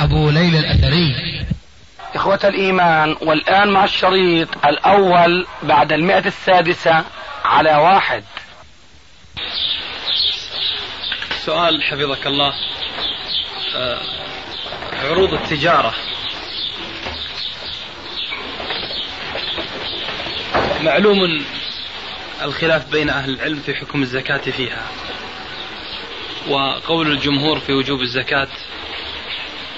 أبو ليلى الأثري. إخوة الإيمان والآن مع الشريط الأول بعد المئة السادسة على واحد. سؤال حفظك الله. آه، عروض التجارة. معلوم الخلاف بين أهل العلم في حكم الزكاة فيها وقول الجمهور في وجوب الزكاة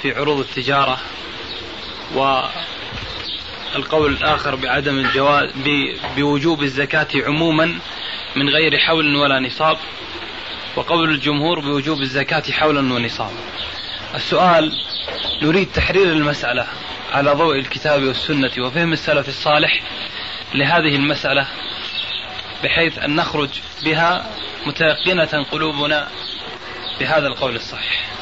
في عروض التجارة والقول الآخر بعدم الجواز بوجوب الزكاة عموما من غير حول ولا نصاب وقول الجمهور بوجوب الزكاة حولا ونصابا. السؤال نريد تحرير المسألة على ضوء الكتاب والسنة وفهم السلف الصالح لهذه المسألة بحيث أن نخرج بها متيقنة قلوبنا بهذا القول الصحيح.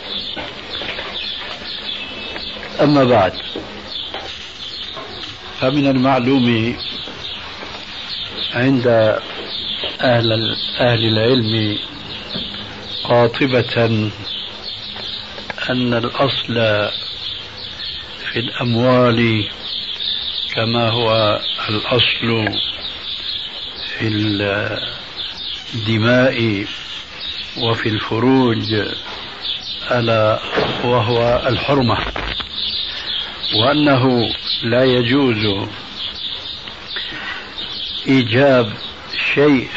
أما بعد فمن المعلوم عند أهل أهل العلم قاطبة أن الأصل في الأموال كما هو الأصل في الدماء وفي الفروج ألا وهو الحرمة. وأنه لا يجوز إيجاب شيء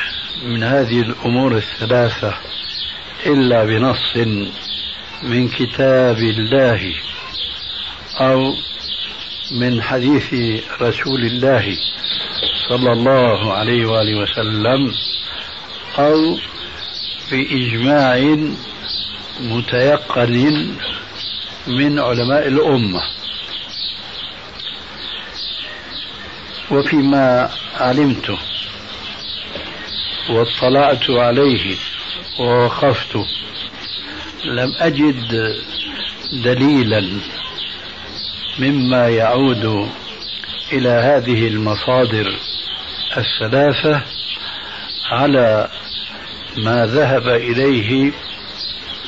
من هذه الأمور الثلاثة إلا بنص من كتاب الله أو من حديث رسول الله صلى الله عليه وآله وسلم أو بإجماع متيقن من علماء الأمة. وفيما علمت واطلعت عليه ووقفت لم أجد دليلا مما يعود إلى هذه المصادر الثلاثة على ما ذهب إليه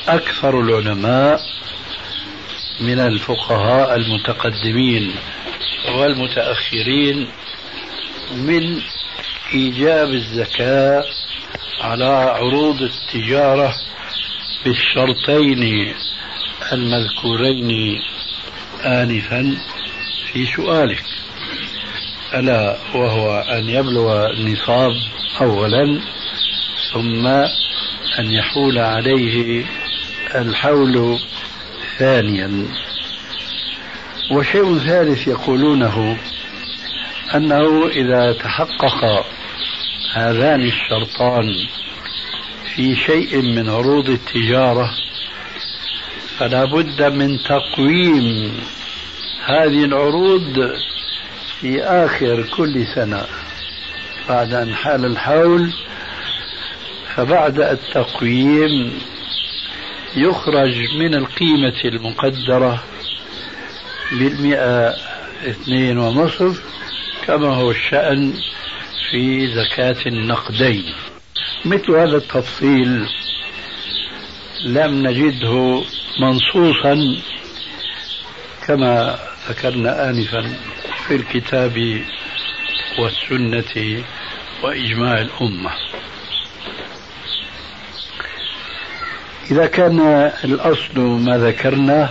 أكثر العلماء من الفقهاء المتقدمين والمتأخرين من إيجاب الزكاة على عروض التجارة بالشرطين المذكورين آنفا في سؤالك. ألا وهو أن يبلغ النصاب أولا ثم أن يحول عليه الحول ثانيا. وشيء ثالث يقولونه أنه إذا تحقق هذان الشرطان في شيء من عروض التجارة فلا بد من تقويم هذه العروض في آخر كل سنة. بعد أن حال الحول فبعد التقويم يخرج من القيمة المقدرة بالمئة اثنين ونصف كما هو الشأن في زكاة النقدين. مثل هذا التفصيل لم نجده منصوصا كما ذكرنا آنفا في الكتاب والسنة وإجماع الأمة. إذا كان الأصل ما ذكرنا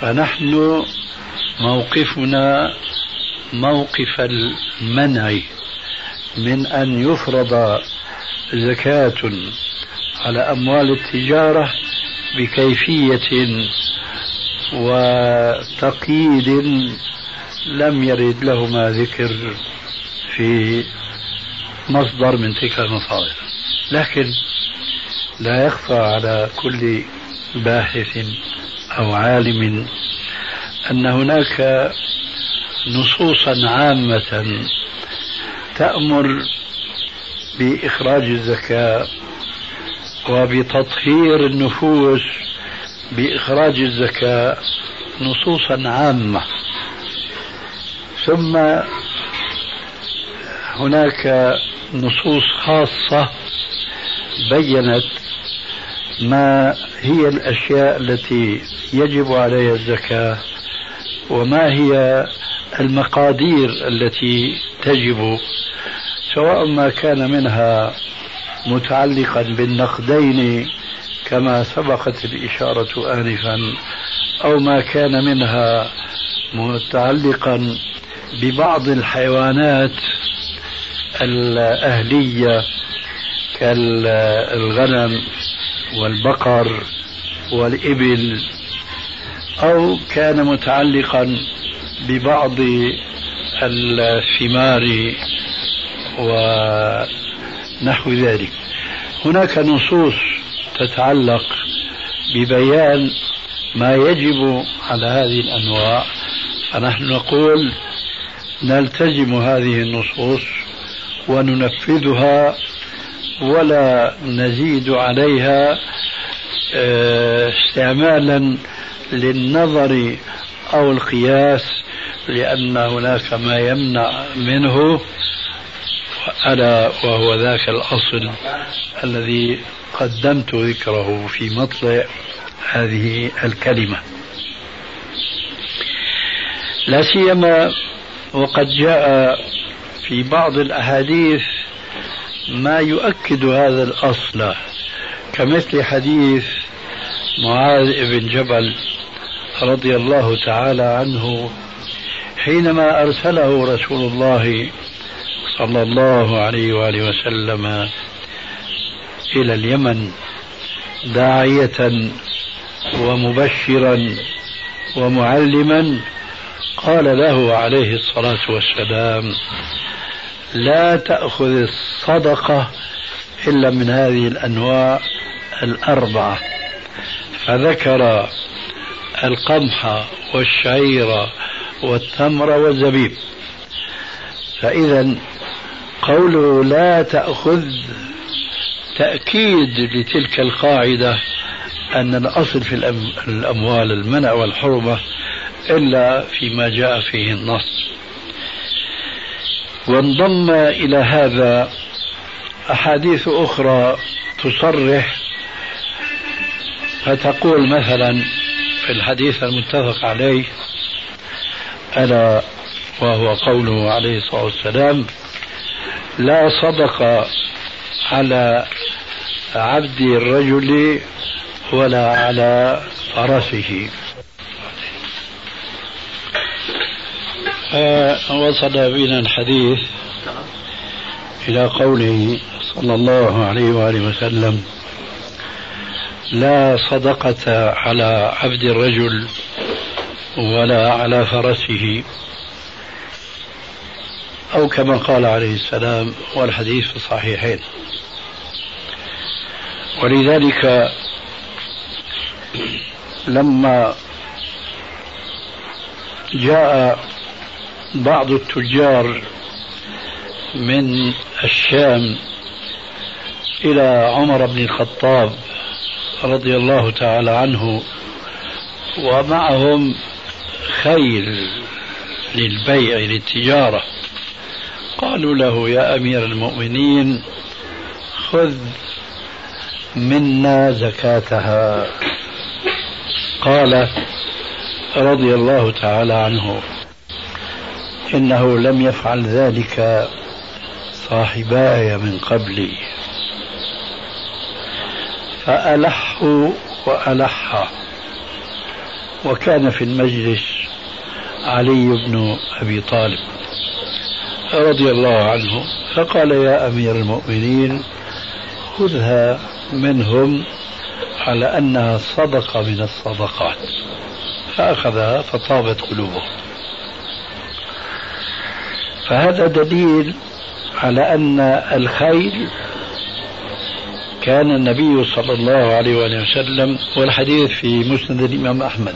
فنحن موقفنا موقف المنع من أن يفرض زكاة على أموال التجارة بكيفية وتقييد لم يرد لهما ذكر في مصدر من تلك المصادر. لكن لا يخفى على كل باحث أو عالم أن هناك نصوصا عامة تأمر بإخراج الزكاة وبتطهير النفوس بإخراج الزكاة نصوصا عامة. ثم هناك نصوص خاصة بينت ما هي الأشياء التي يجب عليها الزكاة وما هي المقادير التي تجب سواء ما كان منها متعلقا بالنقدين كما سبقت الإشارة آنفا أو ما كان منها متعلقا ببعض الحيوانات الأهلية كالغنم والبقر والإبل أو كان متعلقا ببعض الثمار ونحو ذلك. هناك نصوص تتعلق ببيان ما يجب على هذه الأنواع. فنحن نقول نلتزم هذه النصوص وننفذها ولا نزيد عليها آه، استعمالا للنظر أو القياس لأن هناك ما يمنع منه ألا وهو ذاك الأصل الذي قدمت ذكره في مطلع هذه الكلمة. لا سيما وقد جاء في بعض الأحاديث ما يؤكد هذا الأصل كمثل حديث معاذ بن جبل رضي الله تعالى عنه حينما أرسله رسول الله صلى الله عليه وآله وسلم إلى اليمن داعية ومبشرا ومعلما قال له عليه الصلاة والسلام لا تأخذ الصدقة إلا من هذه الأنواع الأربعة. فذكر القمح والشعير والتمر والزبيب. فإذا قوله لا تأخذ تأكيد لتلك القاعدة أن الأصل في الأموال المنع والحرمة إلا فيما جاء فيه النص. وانضم إلى هذا أحاديث أخرى تصرح فتقول مثلا في الحديث المتفق عليه ألا وهو قوله عليه الصلاة والسلام لا صدق على عبد الرجل ولا على فرسه. وصل بنا الحديث إلى قوله صلى الله عليه وآله وسلم لا صدقة على عبد الرجل ولا على فرسه. أو كما قال عليه السلام والحديث في الصحيحين. ولذلك لما جاء بعض التجار من الشام إلى عمر بن الخطاب رضي الله تعالى عنه ومعهم خيل للبيع للتجارة. قالوا له يا أمير المؤمنين خذ منا زكاتها. قال رضي الله تعالى عنه إنه لم يفعل ذلك صاحباي من قبلي. فألحوا وألحا وكان في المجلس علي بن أبي طالب رضي الله عنه فقال يا أمير المؤمنين خذها منهم على أنها صدقة من الصدقات. فأخذها فطابت قلوبهم. فهذا دليل على أن الخيل كان النبي صلى الله عليه وسلم والحديث في مسند الإمام أحمد.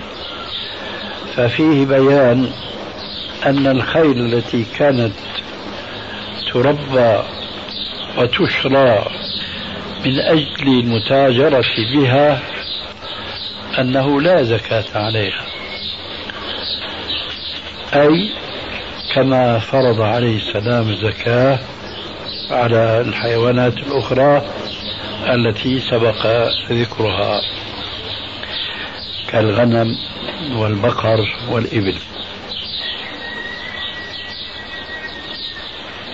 ففيه بيان أن الخيل التي كانت تربى وتشرى من أجل المتاجرة بها أنه لا زكاة عليها. أي كما فرض عليه السلام الزكاة على الحيوانات الأخرى التي سبق ذكرها. كالغنم والبقر والإبل.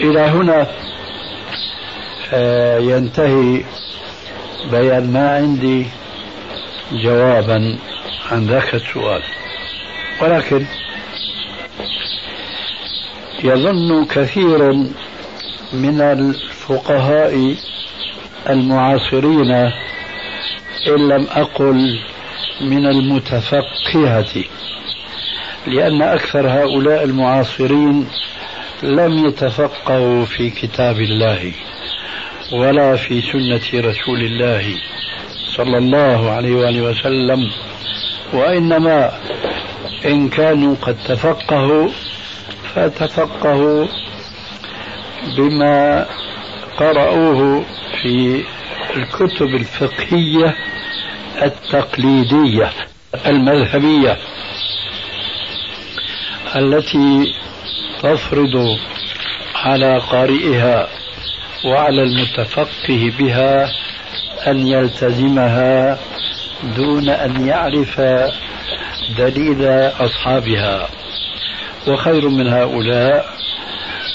إلى هنا آه، ينتهي بيان. ما عندي جوابا عن ذاك السؤال. ولكن يظن كثير من الفقهاء المعاصرين إن لم أقل من المتفقهة لأن أكثر هؤلاء المعاصرين لم يتفقهوا في كتاب الله ولا في سنة رسول الله صلى الله عليه وآله وسلم وإنما إن كانوا قد تفقهوا فتفقهوا بما قرأوه في الكتب الفقهية التقليدية المذهبية التي تفرض على قارئها وعلى المتفقه بها أن يلتزمها دون أن يعرف دليل أصحابها. وخير من هؤلاء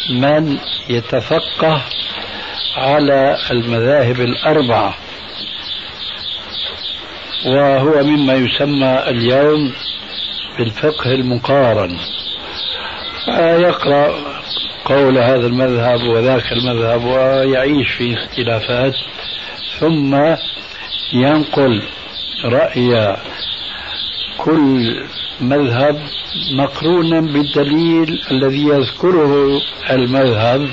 من يتفقه على المذاهب الأربعة. وهو مما يسمى اليوم بالفقه المقارن. يقرأ قول هذا المذهب وذاك المذهب ويعيش في اختلافات ثم ينقل رأي كل مذهب مقرونا بالدليل الذي يذكره المذهب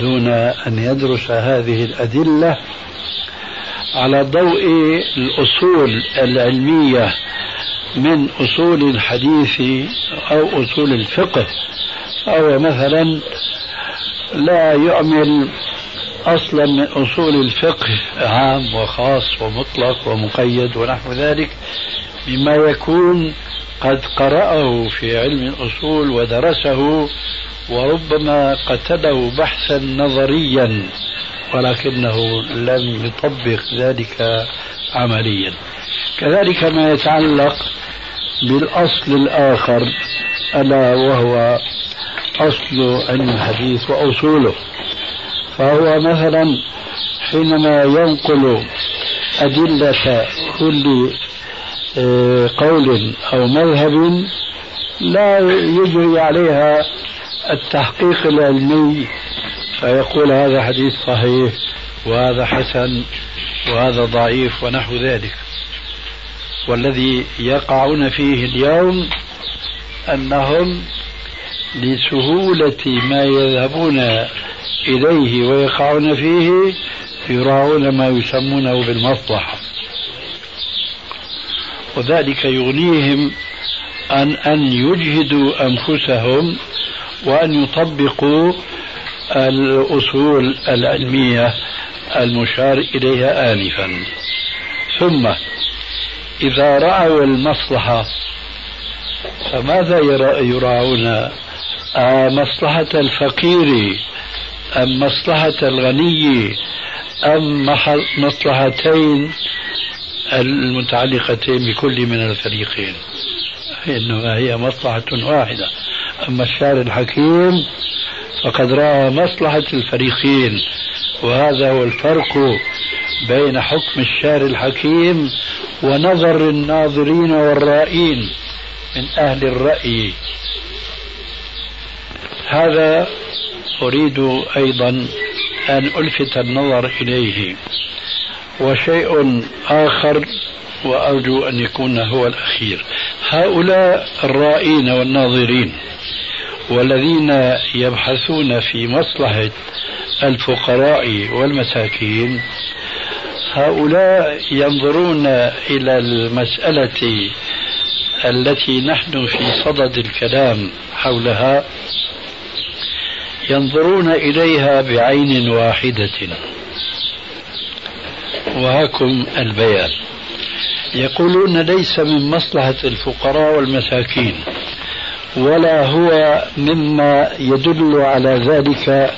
دون أن يدرس هذه الأدلة. على ضوء الأصول العلمية من أصول الحديث أو أصول الفقه أو مثلا لا يعمل أصلا من أصول الفقه عام وخاص ومطلق ومقيد ونحو ذلك بما يكون قد قرأه في علم الأصول ودرسه وربما قتله بحثا نظريا. ولكنه لم يطبق ذلك عمليا. كذلك ما يتعلق بالأصل الآخر ألا وهو أصل علم الحديث وأصوله. فهو مثلا حينما ينقل أدلة كل آه، قول أو مذهب لا يجري عليها التحقيق العلمي فيقول هذا حديث صحيح وهذا حسن وهذا ضعيف ونحو ذلك. والذي يقعون فيه اليوم أنهم لسهولة ما يذهبون إليه ويقعون فيه يراعون ما يسمونه بالمصلحة. وذلك يغنيهم عن أن يجهدوا أنفسهم وأن يطبقوا الأصول العلمية المشار إليها آنفا. ثم إذا رأوا المصلحة فماذا يراعون؟ آه مصلحة الفقير أم مصلحة الغني أم مصلحتين المتعلقتين بكل من الفريقين؟ إنما هي مصلحة واحدة. أما الشارع الحكيم فقد رأى مصلحة الفريقين وهذا هو الفرق بين حكم الشارع الحكيم ونظر الناظرين والرائين من أهل الرأي. هذا أريد أيضا أن ألفت النظر إليه. وشيء آخر وأرجو أن يكون هو الأخير. هؤلاء الرائين والناظرين. والذين يبحثون في مصلحة الفقراء والمساكين هؤلاء ينظرون إلى المسألة التي نحن في صدد الكلام حولها ينظرون إليها بعين واحدة. وهاكم البيان. يقولون ليس من مصلحة الفقراء والمساكين ولا هو مما يدل على ذلك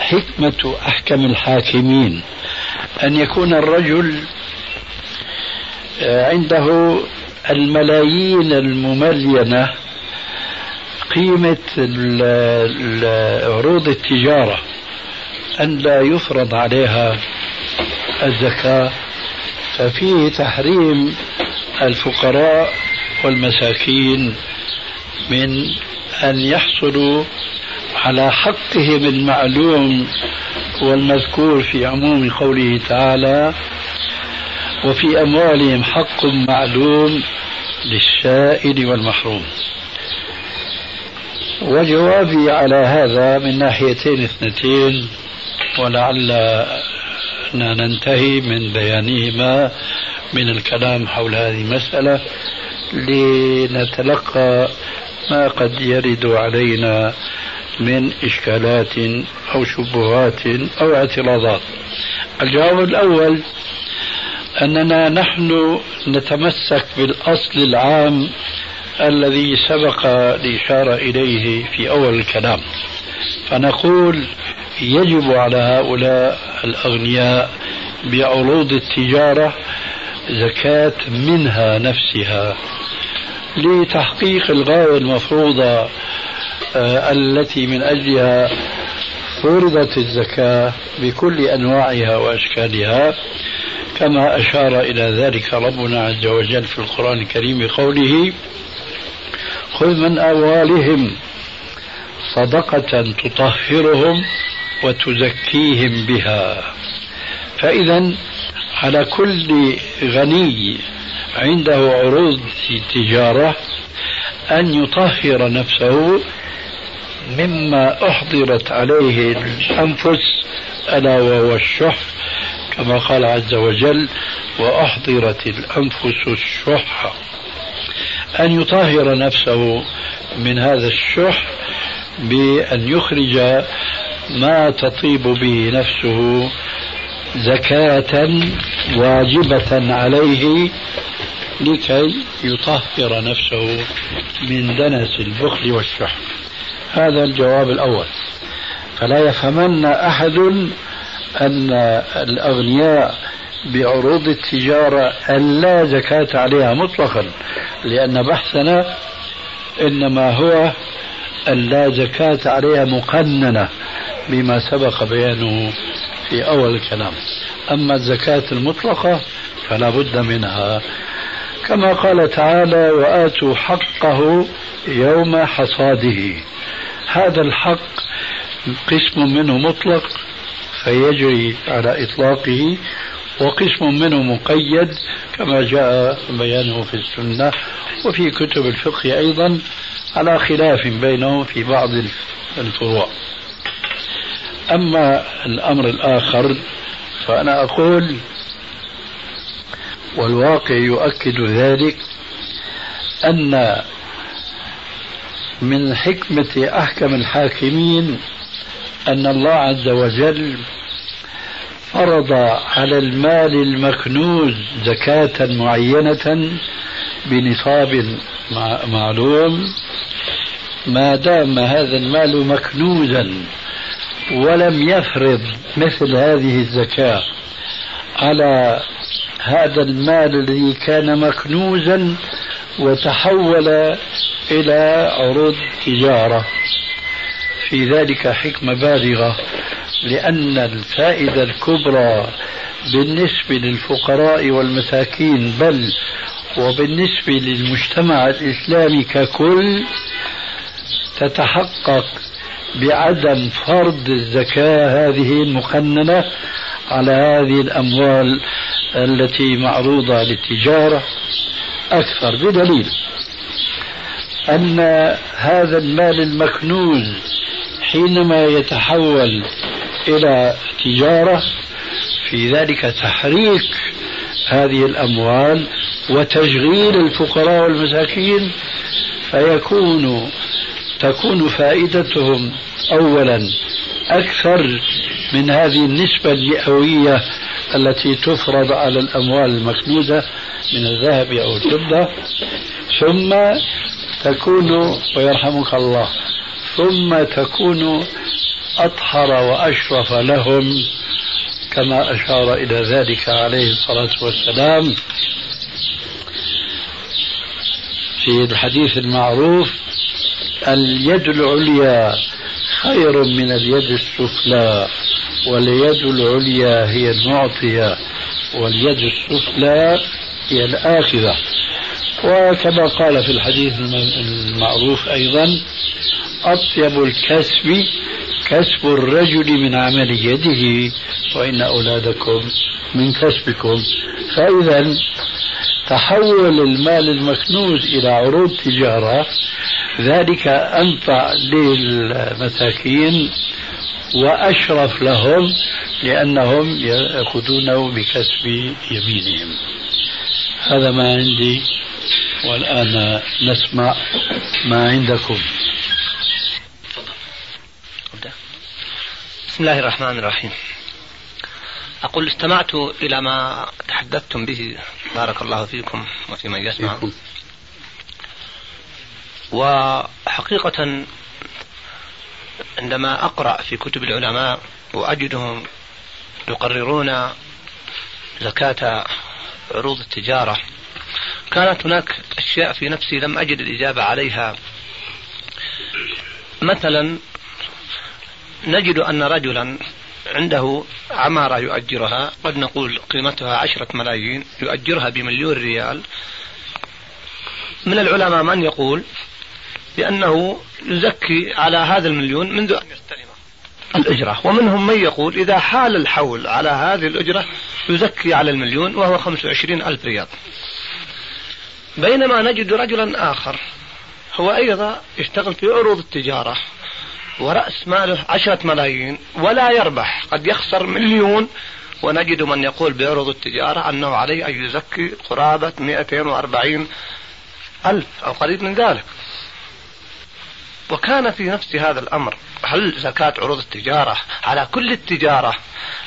حكمة أحكم الحاكمين. أن يكون الرجل عنده الملايين المملينة قيمة عروض التجارة أن لا يفرض عليها الزكاة. ففيه تحريم الفقراء والمساكين. من أن يحصلوا على حقهم المعلوم والمذكور في عموم قوله تعالى وفي أموالهم حق معلوم للسائل والمحروم. وجوابي على هذا من ناحيتين اثنتين ولعل ننتهي من بيانهما من الكلام حول هذه المسألة لنتلقى ما قد يرد علينا من إشكالات أو شبهات أو اعتراضات. الجواب الأول أننا نحن نتمسك بالأصل العام الذي سبق الإشارة إليه في أول الكلام. فنقول يجب على هؤلاء الأغنياء بعروض التجارة زكاة منها نفسها. لتحقيق الغاية المفروضة آه، التي من أجلها فرضت الزكاة بكل أنواعها وأشكالها. كما أشار إلى ذلك ربنا عز وجل في القرآن الكريم بقوله خذ من أموالهم صدقة تطهرهم وتزكيهم بها. فإذا على كل غني عنده عروض تجارة أن يطهر نفسه مما أحضرت عليه الأنفس ألا وهو الشح كما قال عز وجل وأحضرت الأنفس الشح. أن يطهر نفسه من هذا الشح بأن يخرج ما تطيب به نفسه زكاة واجبة عليه لكي يطهر نفسه من دنس البخل والشح. هذا الجواب الأول. فلا يفهمن أحد أن الأغنياء بعروض التجارة أن لا زكاة عليها مطلقا لأن بحثنا إنما هو أن لا زكاة عليها مقننة بما سبق بيانه في أول الكلام. أما الزكاة المطلقة فلا بد منها. كما قال تعالى وآتوا حقه يوم حصاده. هذا الحق قسم منه مطلق فيجري على إطلاقه وقسم منه مقيد كما جاء بيانه في السنة وفي كتب الفقه أيضا على خلاف بينهم في بعض الفروع. أما الأمر الآخر فأنا أقول والواقع يؤكد ذلك أن من حكمة أحكم الحاكمين أن الله عز وجل فرض على المال المكنوز زكاة معينة بنصاب معلوم ما دام هذا المال مكنوزا ولم يفرض مثل هذه الزكاة على هذا المال الذي كان مكنوزا وتحول إلى عروض تجارة. في ذلك حكمة بالغة لأن الفائدة الكبرى بالنسبة للفقراء والمساكين بل وبالنسبة للمجتمع الإسلامي ككل تتحقق بعدم فرض الزكاة هذه المقننة على هذه الأموال. التي معروضة للتجارة أكثر بدليل أن هذا المال المكنوز حينما يتحول إلى تجارة في ذلك تحريك هذه الأموال وتشغيل الفقراء والمساكين فيكون تكون فائدتهم أولا أكثر من هذه النسبة المئوية التي تفرض على الأموال المكنوزة من الذهب أو الفضة ثم تكون ويرحمك الله ثم تكون أطهر وأشرف لهم كما أشار إلى ذلك عليه الصلاة والسلام في الحديث المعروف اليد العليا خير من اليد السفلى. واليد العليا هي المعطية واليد السفلى هي الآخذة وكما قال في الحديث المعروف أيضا أطيب الكسب كسب الرجل من عمل يده وإن أولادكم من كسبكم. فإذا تحول المال المكنوز إلى عروض تجارة ذلك أنفع للمساكين وأشرف لهم لأنهم يأخذونه بكسب يمينهم. هذا ما عندي والآن نسمع ما عندكم. بسم الله الرحمن الرحيم. أقول استمعت إلى ما تحدثتم به. بارك الله فيكم وفي من يسمع وحقيقة عندما أقرأ في كتب العلماء وأجدهم يقررون زكاة عروض التجارة كانت هناك أشياء في نفسي لم أجد الإجابة عليها. مثلا نجد أن رجلا عنده عمارة يؤجرها قد نقول قيمتها عشرة ملايين يؤجرها بمليون ريال. من العلماء من يقول بأنه يزكي على هذا المليون منذ أن يستلم الأجرة. ومنهم من يقول إذا حال الحول على هذه الأجرة يزكي على المليون وهو 25 ألف ريال. بينما نجد رجلا آخر هو أيضا يشتغل في عروض التجارة ورأس ماله عشرة ملايين ولا يربح قد يخسر مليون. ونجد من يقول بعروض التجارة أنه عليه أن يزكي قرابة 240 ألف أو قريب من ذلك. وكان في نفس هذا الأمر. هل زكاة عروض التجارة على كل التجارة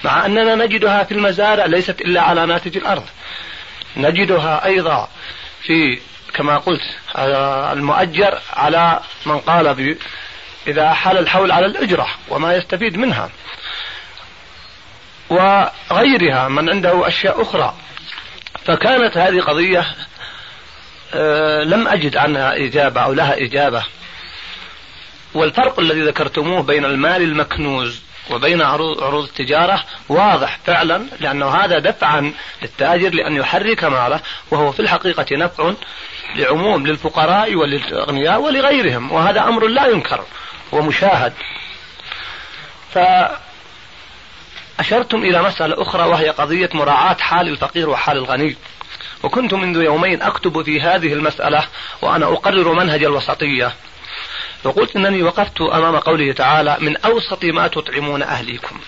مع أننا نجدها في المزارع ليست إلا على ناتج الأرض. نجدها أيضا في كما قلت المؤجر على من قال إذا حال الحول على الأجرة وما يستفيد منها. وغيرها من عنده أشياء أخرى. فكانت هذه قضية آه، لم أجد عنها إجابة أو لها إجابة. والفرق الذي ذكرتموه بين المال المكنوز وبين عروض التجارة واضح فعلا لأنه هذا دفعا للتاجر لأن يحرك ماله وهو في الحقيقة نفع لعموم للفقراء وللأغنياء ولغيرهم وهذا أمر لا ينكر ومشاهد. فأشرتم إلى مسألة أخرى وهي قضية مراعاة حال الفقير وحال الغني. وكنت منذ يومين أكتب في هذه المسألة وأنا أقرر منهج الوسطية. وقلت أنني وقفت أمام قوله تعالى من أوسط ما تطعمون أهليكم.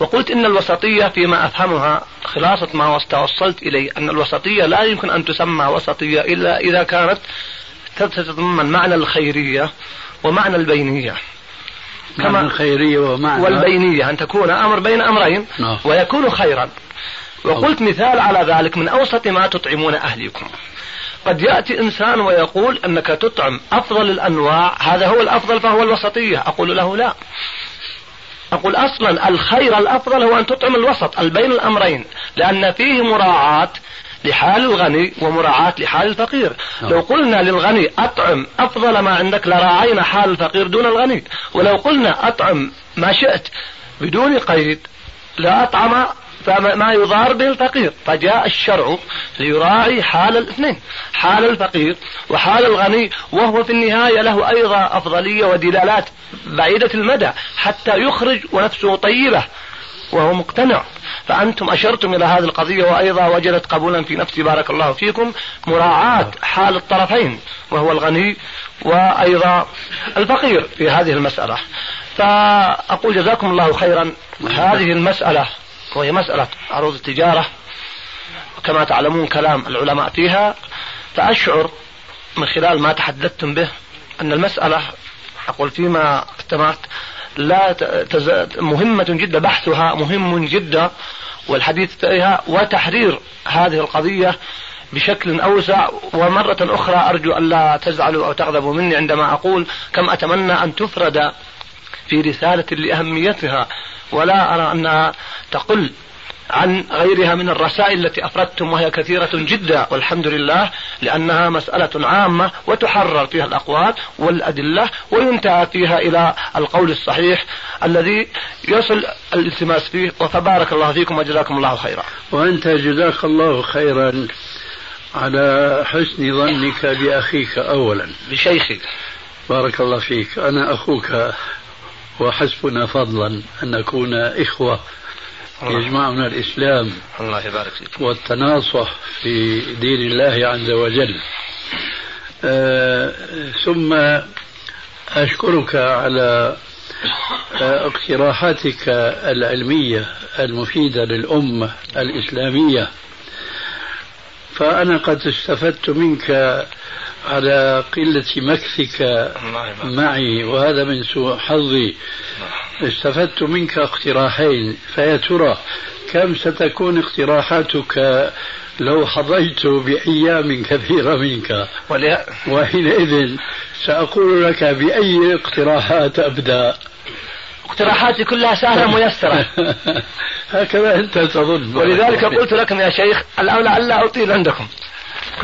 وقلت إن الوسطية فيما أفهمها خلاصة ما توصلت إليه أن الوسطية لا يمكن أن تسمى وسطية إلا إذا كانت تتضمن معنى الخيرية ومعنى البينية. كما الخيرية ومعنى والبينية أن تكون أمر بين أمرين نعم. ويكون خيرا. وقلت مثال على ذلك من أوسط ما تطعمون أهليكم. قد يأتي إنسان ويقول أنك تطعم أفضل الأنواع هذا هو الأفضل فهو الوسطية. أقول له لا. أقول أصلا الخير الأفضل هو أن تطعم الوسط البين الأمرين لأن فيه مراعاة لحال الغني ومراعاة لحال الفقير. أوه. لو قلنا للغني أطعم أفضل ما عندك لراعينا حال الفقير دون الغني ولو قلنا أطعم ما شئت بدون قيد لا أطعم فما يضار به الفقير. فجاء الشرع ليراعي حال الاثنين. حال الفقير وحال الغني وهو في النهاية له أيضا أفضلية ودلالات بعيدة المدى حتى يخرج ونفسه طيبة وهو مقتنع. فأنتم أشرتم إلى هذه القضية وأيضا وجدت قبولا في نفسي بارك الله فيكم مراعاة حال الطرفين وهو الغني وأيضا الفقير في هذه المسألة. فأقول جزاكم الله خيرا. هذه المسألة وهي مسألة عروض التجارة كما تعلمون كلام العلماء فيها فأشعر من خلال ما تحدثتم به أن المسألة أقول فيما استمعت لا. مهمة جدا بحثها مهم جدا والحديث فيها وتحرير هذه القضية بشكل أوسع ومرة أخرى أرجو أن لا تزعلوا أو تغضبوا مني عندما أقول كم أتمنى أن تفرد في رسالة لأهميتها ولا أرى أنها تقل عن غيرها من الرسائل التي أفردتم وهي كثيرة جدا والحمد لله لأنها مسألة عامة وتحرر فيها الأقوال والأدلة وينتهى فيها إلى القول الصحيح الذي يصل الالتماس فيه وتبارك الله فيكم وجزاكم الله خيرا. وأنت جزاك الله خيرا على حسن ظنك بأخيك أولا. بشيخك. بارك الله فيك. أنا أخوك وحسبنا فضلا أن نكون إخوة يجمعنا الإسلام الله يبارك فيك. والتناصح في دين الله عز وجل. آه ثم أشكرك على آه اقتراحاتك العلمية المفيدة للأمة الإسلامية. فأنا قد استفدت منك على قلة مكثك معي وهذا من سوء حظي. استفدت منك اقتراحين فيا ترى كم ستكون اقتراحاتك لو حظيت بأيام كثيرة منك؟ وحينئذ سأقول لك بأي اقتراحات أبدأ. اقتراحاتي كلها سهلة ميسرة. هكذا أنت تظن. ولذلك قلت لكم يا شيخ الأولى ألا أطيل عندكم.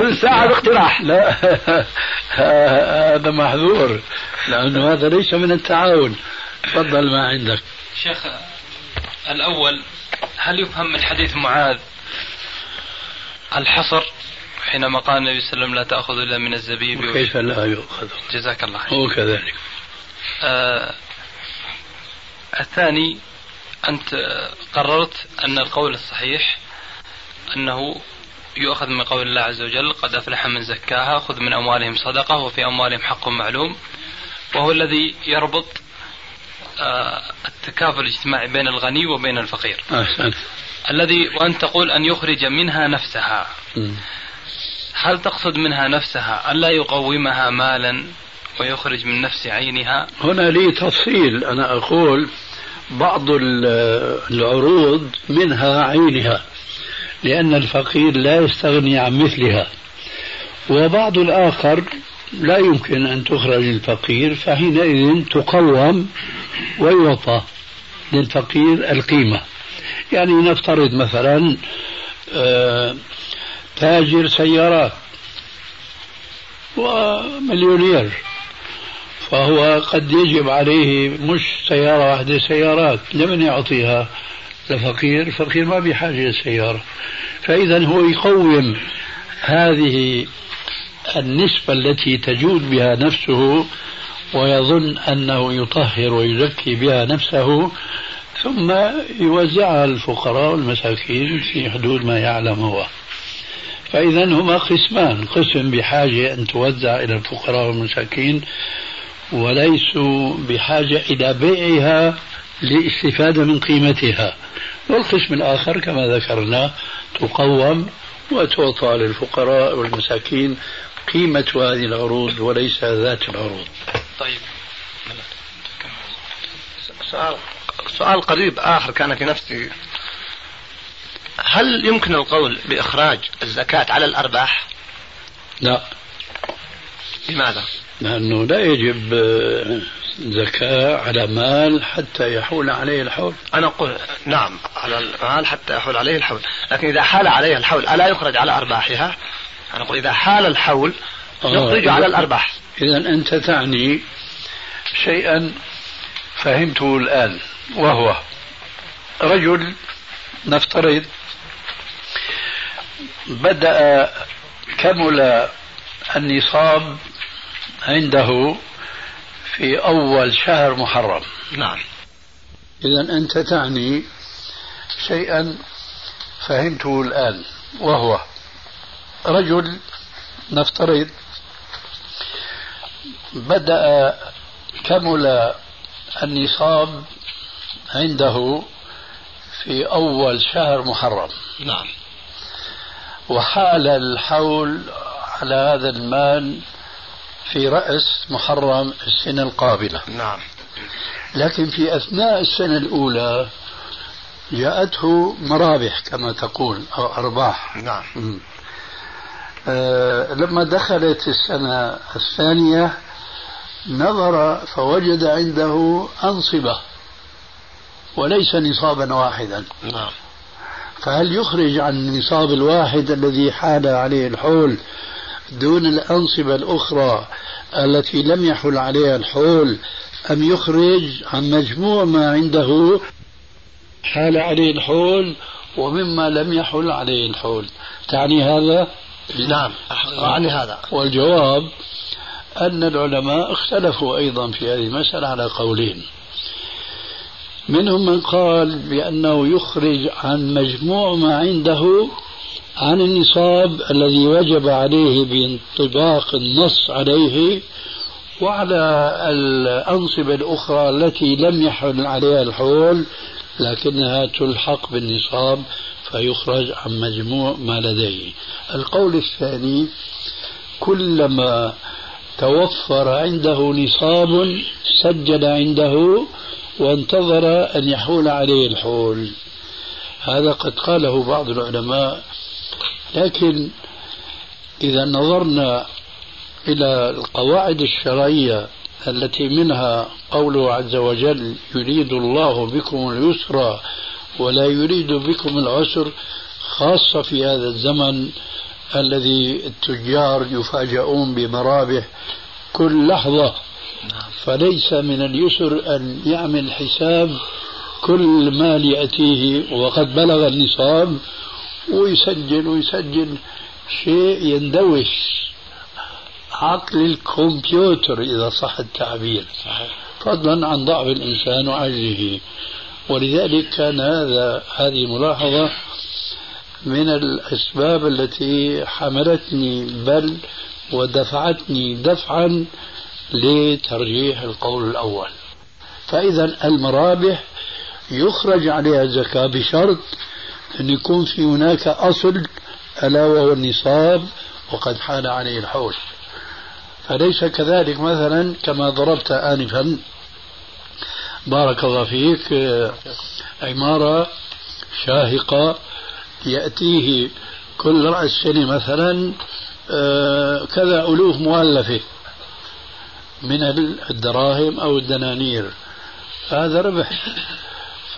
كل ساعة باقتراح. لا هذا محظور لأنه هذا ليس من التعاون. تفضل ما عندك. شيخ الأول هل يفهم من حديث معاذ الحصر حينما قال النبي صلى الله عليه وسلم لا تأخذ إلا من الزبيب كيف لا يؤخذ؟ جزاك الله خير. هو كذلك آه الثاني أنت قررت أن القول الصحيح أنه يؤخذ من قول الله عز وجل قد أفلح من زكاها خذ من أموالهم صدقة وفي أموالهم حق معلوم. وهو الذي يربط آه، التكافل الاجتماعي بين الغني وبين الفقير. أحسن. الذي وأن تقول أن يخرج منها نفسها. م. هل تقصد منها نفسها ألا يقومها مالا ويخرج من نفس عينها؟ هنا لي تفصيل. أنا أقول بعض العروض منها عينها. لأن الفقير لا يستغني عن مثلها. وبعض الآخر لا يمكن أن تخرج للفقير فحينئذ تقوم ويعطى للفقير القيمة. يعني نفترض مثلا آه، تاجر سيارات ومليونير فهو قد يجب عليه مش سيارة واحدة سيارات لمن يعطيها؟ لفقير فقير ما بحاجة للسيارة. فإذا هو يقوم هذه النسبة التي تجود بها نفسه ويظن أنه يطهر ويزكي بها نفسه ثم يوزعها الفقراء والمساكين في حدود ما يعلم هو. فإذا هما قسمان قسم بحاجة أن توزع إلى الفقراء والمساكين وليسوا بحاجة إلى بيعها لاستفادة من قيمتها. والقسم الآخر كما ذكرنا تقوم وتعطى للفقراء والمساكين قيمة هذه العروض وليس ذات العروض. طيب. سؤال سؤال قريب آخر كان في نفسي. هل يمكن القول بإخراج الزكاة على الأرباح؟ لا. لماذا؟ لأنه لا يجب زكاة على مال حتى يحول عليه الحول. أنا أقول نعم على المال حتى يحول عليه الحول. لكن إذا حال عليه الحول ألا يخرج على أرباحها؟ أنا أقول إذا حال الحول يخرج على الأرباح. إذا أنت تعني شيئا فهمته الآن وهو رجل نفترض بدأ كمل النصاب عنده في أول شهر محرم. نعم. إذا أنت تعني شيئا فهمته الآن وهو رجل نفترض بدأ كمل النصاب عنده في أول شهر محرم. نعم. وحال الحول على هذا المال في رأس محرم السنة القابلة. نعم. لكن في أثناء السنة الأولى جاءته مرابح كما تقول أو أرباح. نعم. آه لما دخلت السنة الثانية نظر فوجد عنده أنصبة وليس نصابا واحدا. نعم. فهل يخرج عن النصاب الواحد الذي حال عليه الحول دون الأنصبة الأخرى التي لم يحل عليها الحول أم يخرج عن مجموع ما عنده حال عليه الحول ومما لم يحل عليه الحول. تعني هذا؟ نعم أعني هذا. والجواب أن العلماء اختلفوا أيضا في هذه المسألة على قولين. منهم من قال بأنه يخرج عن مجموع ما عنده عن النصاب الذي وجب عليه بانطباق النص عليه وعلى الأنصبة الأخرى التي لم يحل عليها الحول لكنها تلحق بالنصاب فيخرج عن مجموع ما لديه. القول الثاني كلما توفر عنده نصاب سجل عنده وانتظر أن يحول عليه الحول. هذا قد قاله بعض العلماء لكن إذا نظرنا إلى القواعد الشرعية التي منها قوله عز وجل يريد الله بكم اليسر ولا يريد بكم العسر خاصة في هذا الزمن الذي التجار يفاجؤون بمرابح كل لحظة. فليس من اليسر أن يعمل حساب كل مال يأتيه وقد بلغ النصاب ويسجل ويسجل شيء يندوش. عقل الكمبيوتر إذا صح التعبير. صحيح. فضلا عن ضعف الإنسان وعجزه. ولذلك كان هذا هذه ملاحظة من الأسباب التي حملتني بل ودفعتني دفعا لترجيح القول الأول. فإذا المرابح يخرج عليها الزكاة بشرط أن يكون في هناك أصل ألا وهو النصاب وقد حال عليه الحول فليس كذلك مثلا كما ضربت آنفا. بارك الله فيك. عمارة شاهقة يأتيه كل رأس سنة مثلا آه، كذا ألوف مؤلفة من الدراهم أو الدنانير. هذا ربح.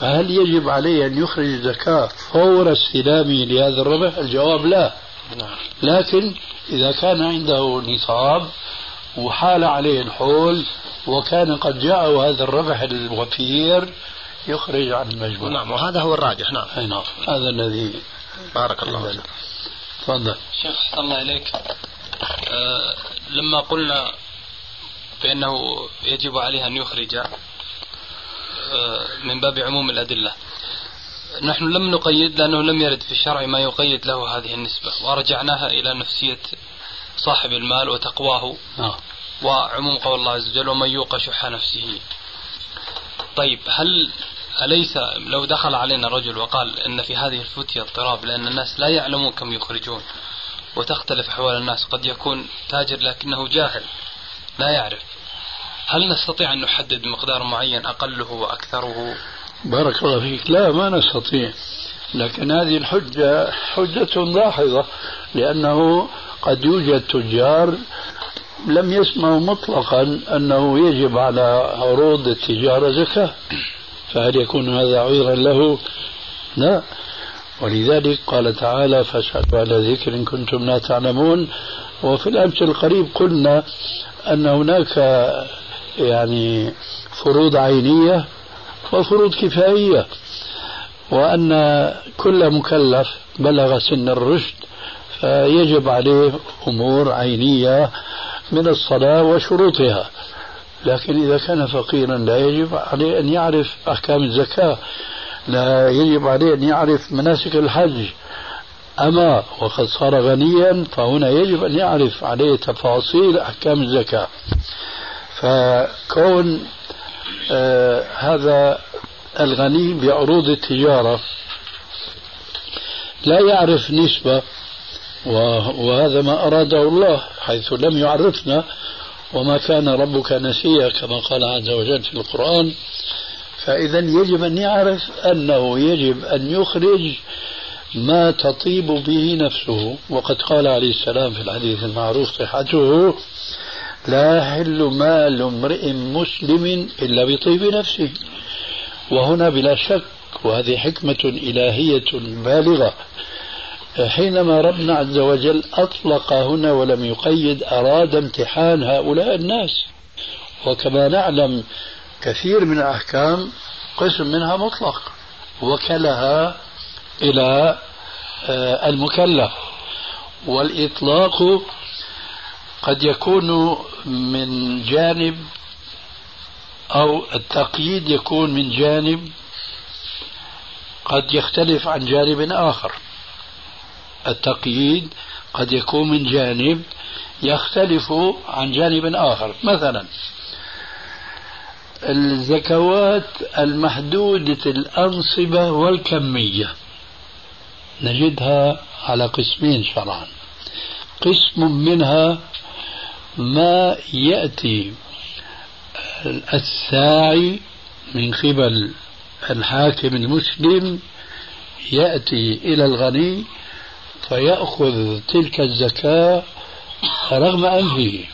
فهل يجب عليه أن يخرج الزكاة فور استلامه لهذا الربح الجواب لا. نعم. لكن إذا كان عنده نصاب وحال عليه الحول وكان قد جاءه هذا الربح الوفير يخرج عن المجموع. نعم وهذا هو الراجح. نعم. أي نعم. هذا الذي بارك الله فيك. تفضل. شيخ الله إليك. آه لما قلنا بأنه يجب عليه أن يخرج من باب عموم الأدلة. نحن لم نقيد لأنه لم يرد في الشرع ما يقيد له هذه النسبة ورجعناها إلى نفسية صاحب المال وتقواه آه. وعموم قول الله عز وجل ومن يوق شح نفسه طيب هل أليس لو دخل علينا رجل وقال أن في هذه الفتية اضطراب لأن الناس لا يعلمون كم يخرجون وتختلف أحوال الناس قد يكون تاجر لكنه جاهل لا يعرف. هل نستطيع أن نحدد مقدار معين أقله وأكثره؟ بارك الله فيك. لا ما نستطيع. لكن هذه الحجة حجة داحضة لأنه قد يوجد تجار لم يسمعوا مطلقا أنه يجب على عروض التجارة زكاة. فهل يكون هذا عذرا له؟ لا. ولذلك قال تعالى فاسألوا على ذكر إن كنتم لا تعلمون. وفي الأمس القريب قلنا أن هناك يعني فروض عينية وفروض كفائية وأن كل مكلف بلغ سن الرشد فيجب عليه أمور عينية من الصلاة وشروطها. لكن إذا كان فقيرا لا يجب عليه أن يعرف أحكام الزكاة لا يجب عليه أن يعرف مناسك الحج. أما وقد صار غنيا فهنا يجب أن يعرف عليه تفاصيل أحكام الزكاة. فكون آه هذا الغني بعروض التجارة لا يعرف نسبة وهذا ما أراده الله حيث لم يعرفنا وما كان ربك نسيا كما قال عز وجل في القرآن. فإذا يجب أن يعرف أنه يجب أن يخرج ما تطيب به نفسه. وقد قال عليه السلام في الحديث المعروف صحته لا يحل مال امرئ مسلم إلا بطيب نفسه. وهنا بلا شك وهذه حكمة إلهية بالغة. حينما ربنا عز وجل أطلق هنا ولم يقيد أراد امتحان هؤلاء الناس. وكما نعلم كثير من الأحكام قسم منها مطلق وكلها إلى آه، المكلف. والإطلاق قد يكون من جانب أو التقييد يكون من جانب قد يختلف عن جانب آخر. التقييد قد يكون من جانب يختلف عن جانب آخر. مثلا الزكوات المحدودة الأنصبة والكمية. نجدها على قسمين شرعا. قسم منها ما يأتي الساعي من قبل الحاكم المسلم يأتي إلى الغني فيأخذ تلك الزكاة رغم أنفه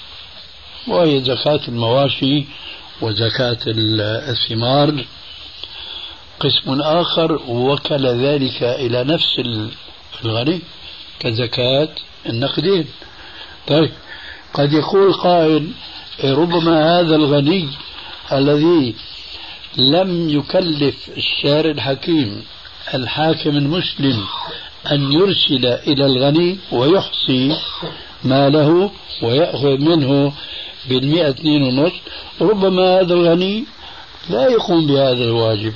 وهي زكاة المواشي وزكاة الثمار. قسم آخر وكل ذلك إلى نفس الغني كزكاة النقدين. طيب قد يقول قائل ربما هذا الغني الذي لم يكلف الشارع الحكيم الحاكم المسلم أن يرسل إلى الغني ويحصي ماله ويأخذ منه بالمئة اثنين ونص ربما هذا الغني لا يقوم بهذا الواجب.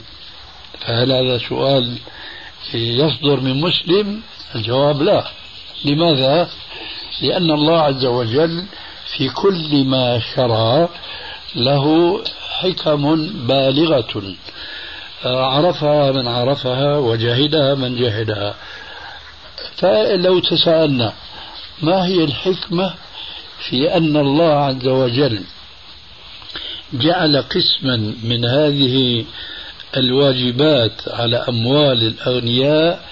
فهل هذا سؤال يصدر من مسلم؟ الجواب لا. لماذا؟ لأن الله عز وجل في كل ما شرع له حكم بالغة. عرفها من عرفها وجهدها من جهدها. فلو تساءلنا ما هي الحكمة في أن الله عز وجل جعل قسما من هذه الواجبات على أموال الأغنياء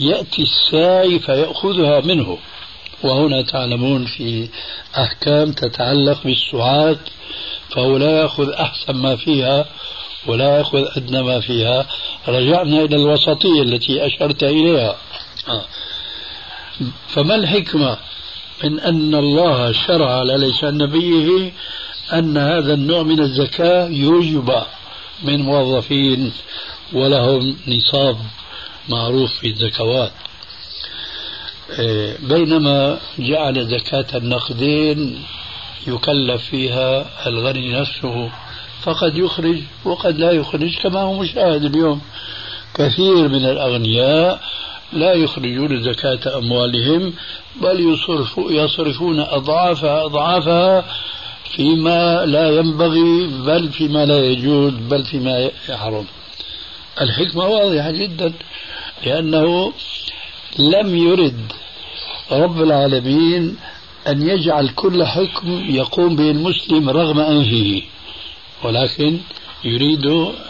يأتي الساعي فيأخذها منه؟ وهنا تعلمون في أحكام تتعلق بالسعاة فهو لا يأخذ أحسن ما فيها ولا يأخذ أدنى ما فيها. رجعنا إلى الوسطية التي أشرت إليها. آه. فما الحكمة؟ من أن الله شرع على لسان نبيه أن هذا النوع من الزكاة يوجب من موظفين ولهم نصاب معروف في الزكوات. بينما جعل زكاة النقدين يكلف فيها الغني نفسه فقد يخرج وقد لا يخرج كما هو مشاهد اليوم. كثير من الأغنياء لا يخرجون زكاة أموالهم بل يصرفون أضعافها أضعافها فيما لا ينبغي بل فيما لا يجوز بل فيما يحرم. الحكمة واضحة جدا لأنه لم يرد رب العالمين أن يجعل كل حكم يقوم به المسلم رغم أنفه ولكن يريد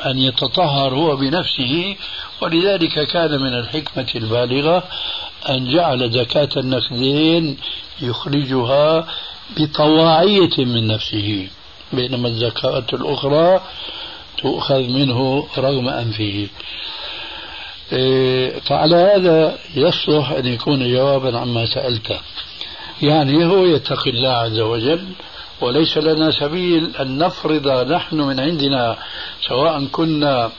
أن يتطهر هو بنفسه ولذلك كان من الحكمة البالغة أن جعل زكاة النقدين يخرجها بطواعية من نفسه بينما الزكاة الأخرى تؤخذ منه رغم أنفه. فعلى هذا يصلح أن يكون جوابا عما سألته يعني هو يتقي الله عز وجل وليس لنا سبيل أن نفرض نحن من عندنا سواء كنا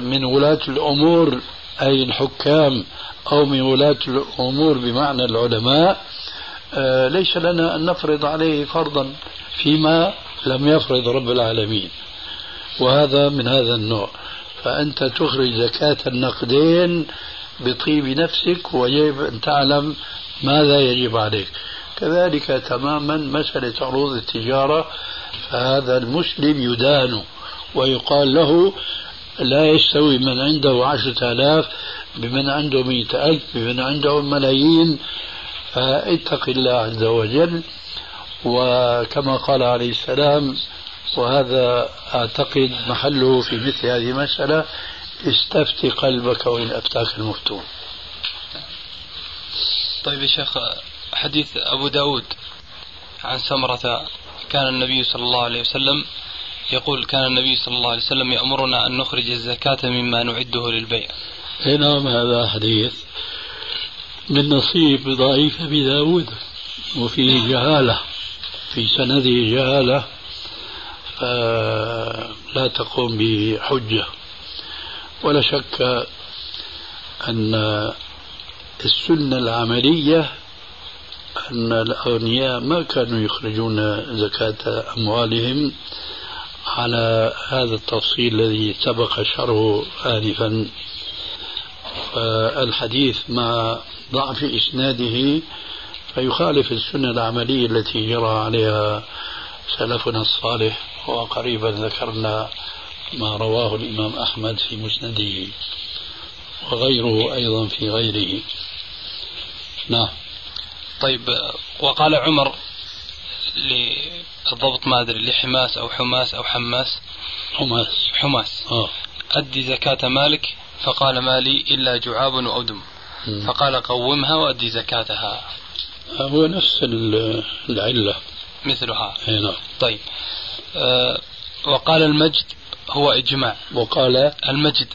من ولاة الأمور أي الحكام أو من ولاة الأمور بمعنى العلماء آه، ليس لنا أن نفرض عليه فرضا فيما لم يفرض رب العالمين. وهذا من هذا النوع. فأنت تخرج زكاة النقدين بطيب نفسك ويجب أن تعلم ماذا يجب عليك. كذلك تماما مسألة عروض التجارة فهذا المسلم يدان ويقال له لا يستوي من عنده عشرة آلاف بمن عنده مئة ألف بمن عنده ملايين. فاتق الله عز وجل. وكما قال عليه السلام وهذا أعتقد محله في مثل هذه المسألة استفت قلبك وإن أفتاك المفتون. طيب يا شيخ حديث أبو داود عن سمرة كان النبي صلى الله عليه وسلم يقول كان النبي صلى الله عليه وسلم يأمرنا أن نخرج الزكاة مما نعده للبيع. نعم هذا حديث من نصيب ضعيف أبي داود وفيه جهالة في سنده جهالة. فلا تقوم بحجة. ولا شك أن السنة العملية أن الأغنياء ما كانوا يخرجون زكاة أموالهم على هذا التفصيل الذي سبق شرحه آنفا. فالحديث مع ضعف إسناده فيخالف السنة العملية التي جرى عليها سلفنا الصالح. وقريبا ذكرنا ما رواه الإمام أحمد في مسنده وغيره أيضا في غيره. نعم. طيب وقال عمر للضبط ما أدري لحماس أو حماس أو حماس. حماس. حماس. آه. أدي زكاة مالك فقال ما لي إلا جعاب وأدم فقال قومها وأدي زكاتها. هو نفس العلة. مثلها. نعم. طيب. أه وقال المجد هو إجماع. وقال المجد.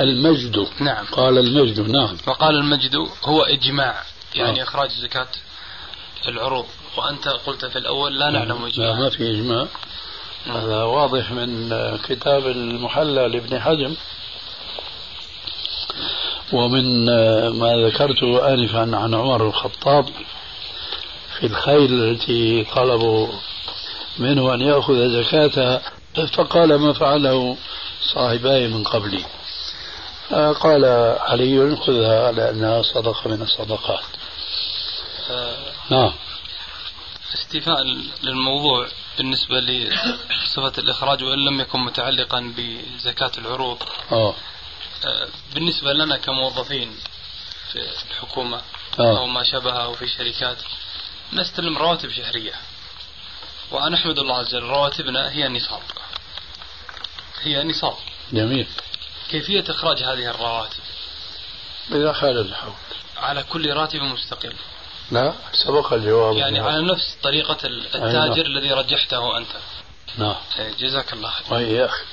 المجد. نعم. قال المجد نعم. وقال المجد هو إجماع يعني آه. إخراج زكاة العروض. وأنت قلت في الأول لا نعلم إجماع. لا ما في إجماع. هذا واضح من كتاب المحلى لابن حزم. ومن ما ذكرته آنفا عن عمر الخطاب في الخيل التي طلبوا منه أن يأخذ زكاتها فقال ما فعله صاحباي من قبلي. قال علي خذها لأنها صدقة من الصدقات. آه نعم. استيفاء للموضوع بالنسبة لصفة الإخراج وإن لم يكن متعلقا بزكاة العروض. آه. آه بالنسبة لنا كموظفين في الحكومة آه. أو ما شابه أو في شركات نستلم رواتب شهرية. وأنا أحمد الله عز وجل رواتبنا هي نصاب هي نصاب جميل. كيفية إخراج هذه الرواتب؟ إذا حال الحول على كل راتب مستقل. لا سبق الجواب. يعني على نفس طريقة التاجر الذي رجحته أنت. نعم. جزاك الله خير. وإياك